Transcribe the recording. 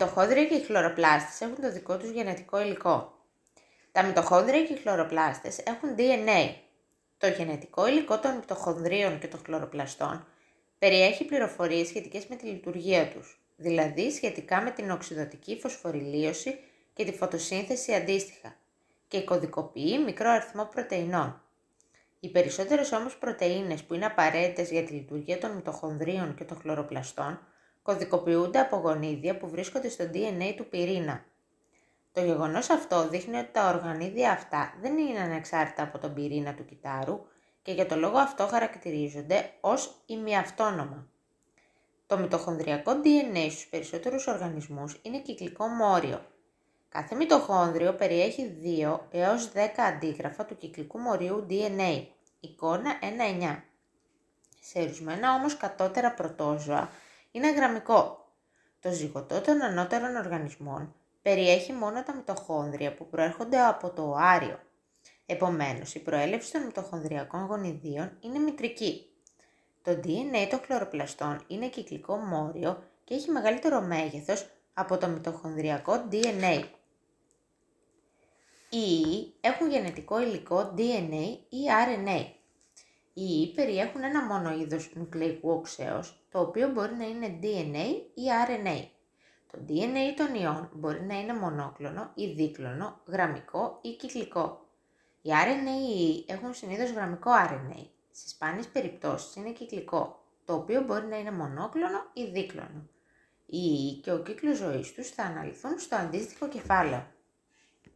μυτοχόνδρια και οι χλωροπλάστες έχουν το δικό τους γενετικό υλικό. Τα μυτοχόνδρια και οι χλωροπλάστες έχουν DNA. Το γενετικό υλικό των μυτοχονδρίων και των χλωροπλαστών περιέχει πληροφορίες σχετικές με τη λειτουργία τους, δηλαδή σχετικά με την οξυδοτική φωσφοριλίωση και τη φωτοσύνθεση αντίστοιχα και κωδικοποιεί μικρό αριθμό πρωτεϊνών. Οι περισσότερες όμως πρωτεΐνες που είναι απαραίτητες για τη λειτουργία των μυτοχονδρίων και των χλωροπλαστών κωδικοποιούνται από γονίδια που βρίσκονται στο DNA του πυρήνα. Το γεγονός αυτό δείχνει ότι τα οργανίδια αυτά δεν είναι ανεξάρτητα από τον πυρήνα του κυτάρου και για το λόγο αυτό χαρακτηρίζονται ως ημιαυτόνομα. Το μυτοχονδριακό DNA στους περισσότερους οργανισμούς είναι κυκλικό μόριο. Κάθε μυτοχόνδριο περιέχει 2 έως 10 αντίγραφα του κυκλικού μορίου DNA, εικόνα 1-9. Σε ορισμένα όμως κατώτερα πρωτόζωα είναι γραμμικό. Το ζυγωτό των ανώτερων οργανισμών περιέχει μόνο τα μυτοχόνδρια που προέρχονται από το οάριο. Επομένως, η προέλευση των μυτοχονδριακών γονιδίων είναι μητρική. Το DNA των χλωροπλαστών είναι κυκλικό μόριο και έχει μεγαλύτερο μέγεθος από το μυτοχονδριακό DNA. Οι ιοί έχουν γενετικό υλικό DNA ή RNA. Οι ιοί περιέχουν ένα μόνο είδος νουκλεϊκού οξέως, το οποίο μπορεί να είναι DNA ή RNA. Το DNA των ιών μπορεί να είναι μονόκλονο ή δίκλονο, γραμμικό ή κυκλικό. Οι RNA έχουν συνήθως γραμμικό RNA. Σε σπάνιες περιπτώσεις είναι κυκλικό, το οποίο μπορεί να είναι μονόκλονο ή δίκλονο. Οι ιοί και ο κύκλος ζωής τους θα αναλυθούν στο αντίστοιχο κεφάλαιο.